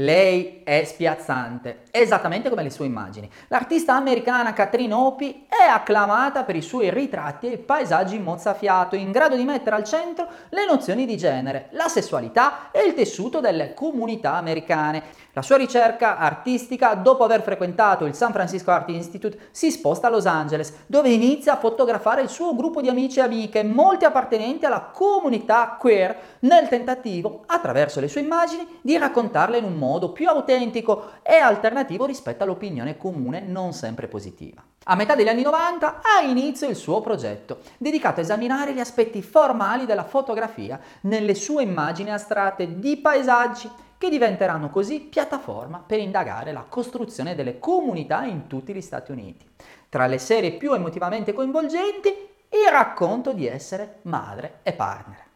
Lei è spiazzante, esattamente come le sue immagini. L'artista americana Catherine Opie è acclamata per i suoi ritratti e paesaggi mozzafiato, in grado di mettere al centro le nozioni di genere, la sessualità e il tessuto delle comunità americane. La sua ricerca artistica, dopo aver frequentato il San Francisco Art Institute, si sposta a Los Angeles, dove inizia a fotografare il suo gruppo di amici e amiche, molti appartenenti alla comunità queer, nel tentativo, attraverso le sue immagini, di raccontarle in un modo più autentico e alternativo rispetto all'opinione comune non sempre positiva. A metà degli anni 90 ha inizio il suo progetto, dedicato a esaminare gli aspetti formali della fotografia nelle sue immagini astratte di paesaggi che diventeranno così piattaforma per indagare la costruzione delle comunità in tutti gli Stati Uniti. Tra le serie più emotivamente coinvolgenti, il racconto di essere madre e partner.